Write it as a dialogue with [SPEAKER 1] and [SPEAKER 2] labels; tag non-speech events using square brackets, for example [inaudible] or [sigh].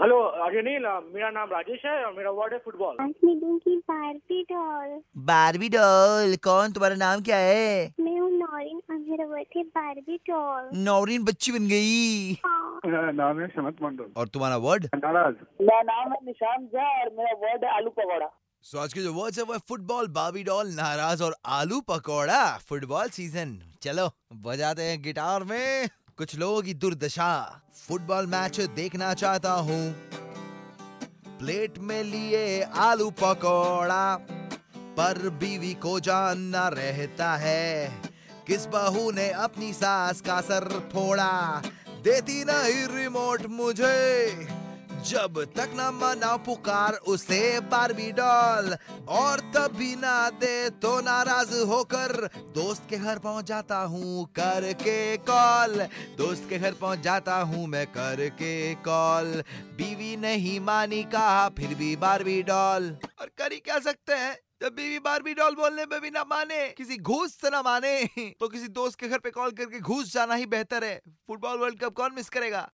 [SPEAKER 1] Hello Anil मेरा नाम राजेश है और मेरा वर्ड है फुटबॉल
[SPEAKER 2] आज बारबी डॉल
[SPEAKER 3] बारबी डॉल कौन? तुम्हारा नाम क्या है?
[SPEAKER 2] मैं हूँ नौरीन और मेरा वर्ड है बारबी डॉल
[SPEAKER 3] नौरीन बच्ची बन गई।
[SPEAKER 2] हाँ।
[SPEAKER 4] मेरा नाम है समत मंडल.
[SPEAKER 3] और तुम्हारा वर्ड
[SPEAKER 4] नाराज़.
[SPEAKER 5] मेरा नाम है निशान झा और मेरा वर्ड है आलू पकौड़ा.
[SPEAKER 3] सो आज के जो वर्ड्स है वो है फुटबॉल बारबी डॉल नाराज़ और आलू पकौड़ा. फुटबॉल सीज़न चलो बजाते हैं गिटार में। कुछ लोगों की दुर्दशा। फुटबॉल मैच देखना चाहता हूँ। प्लेट में लिए आलू पकौड़ा, पर बीवी को जानना रहता है किस बहू ने अपनी सास का सर फोड़ा। देती नहीं रिमोट मुझे। जब तक न मना पुकार, उसे बारबी डॉल। और तभी ना दे तो नाराज़ होकर, दोस्त के घर पहुँच जाता हूँ करके कॉल। दोस्त के घर पहुँच जाता हूँ मैं करके कॉल। बीवी नहीं मानी कहा, फिर भी बारबी डॉल। और कर ही क्या सकते हैं? जब बीवी बारबी डॉल बोलने में भी ना माने, किसी घूस से ना माने [laughs] तो किसी दोस्त के घर पे कॉल करके घूस जाना ही बेहतर है। फुटबॉल वर्ल्ड कप कौन मिस करेगा?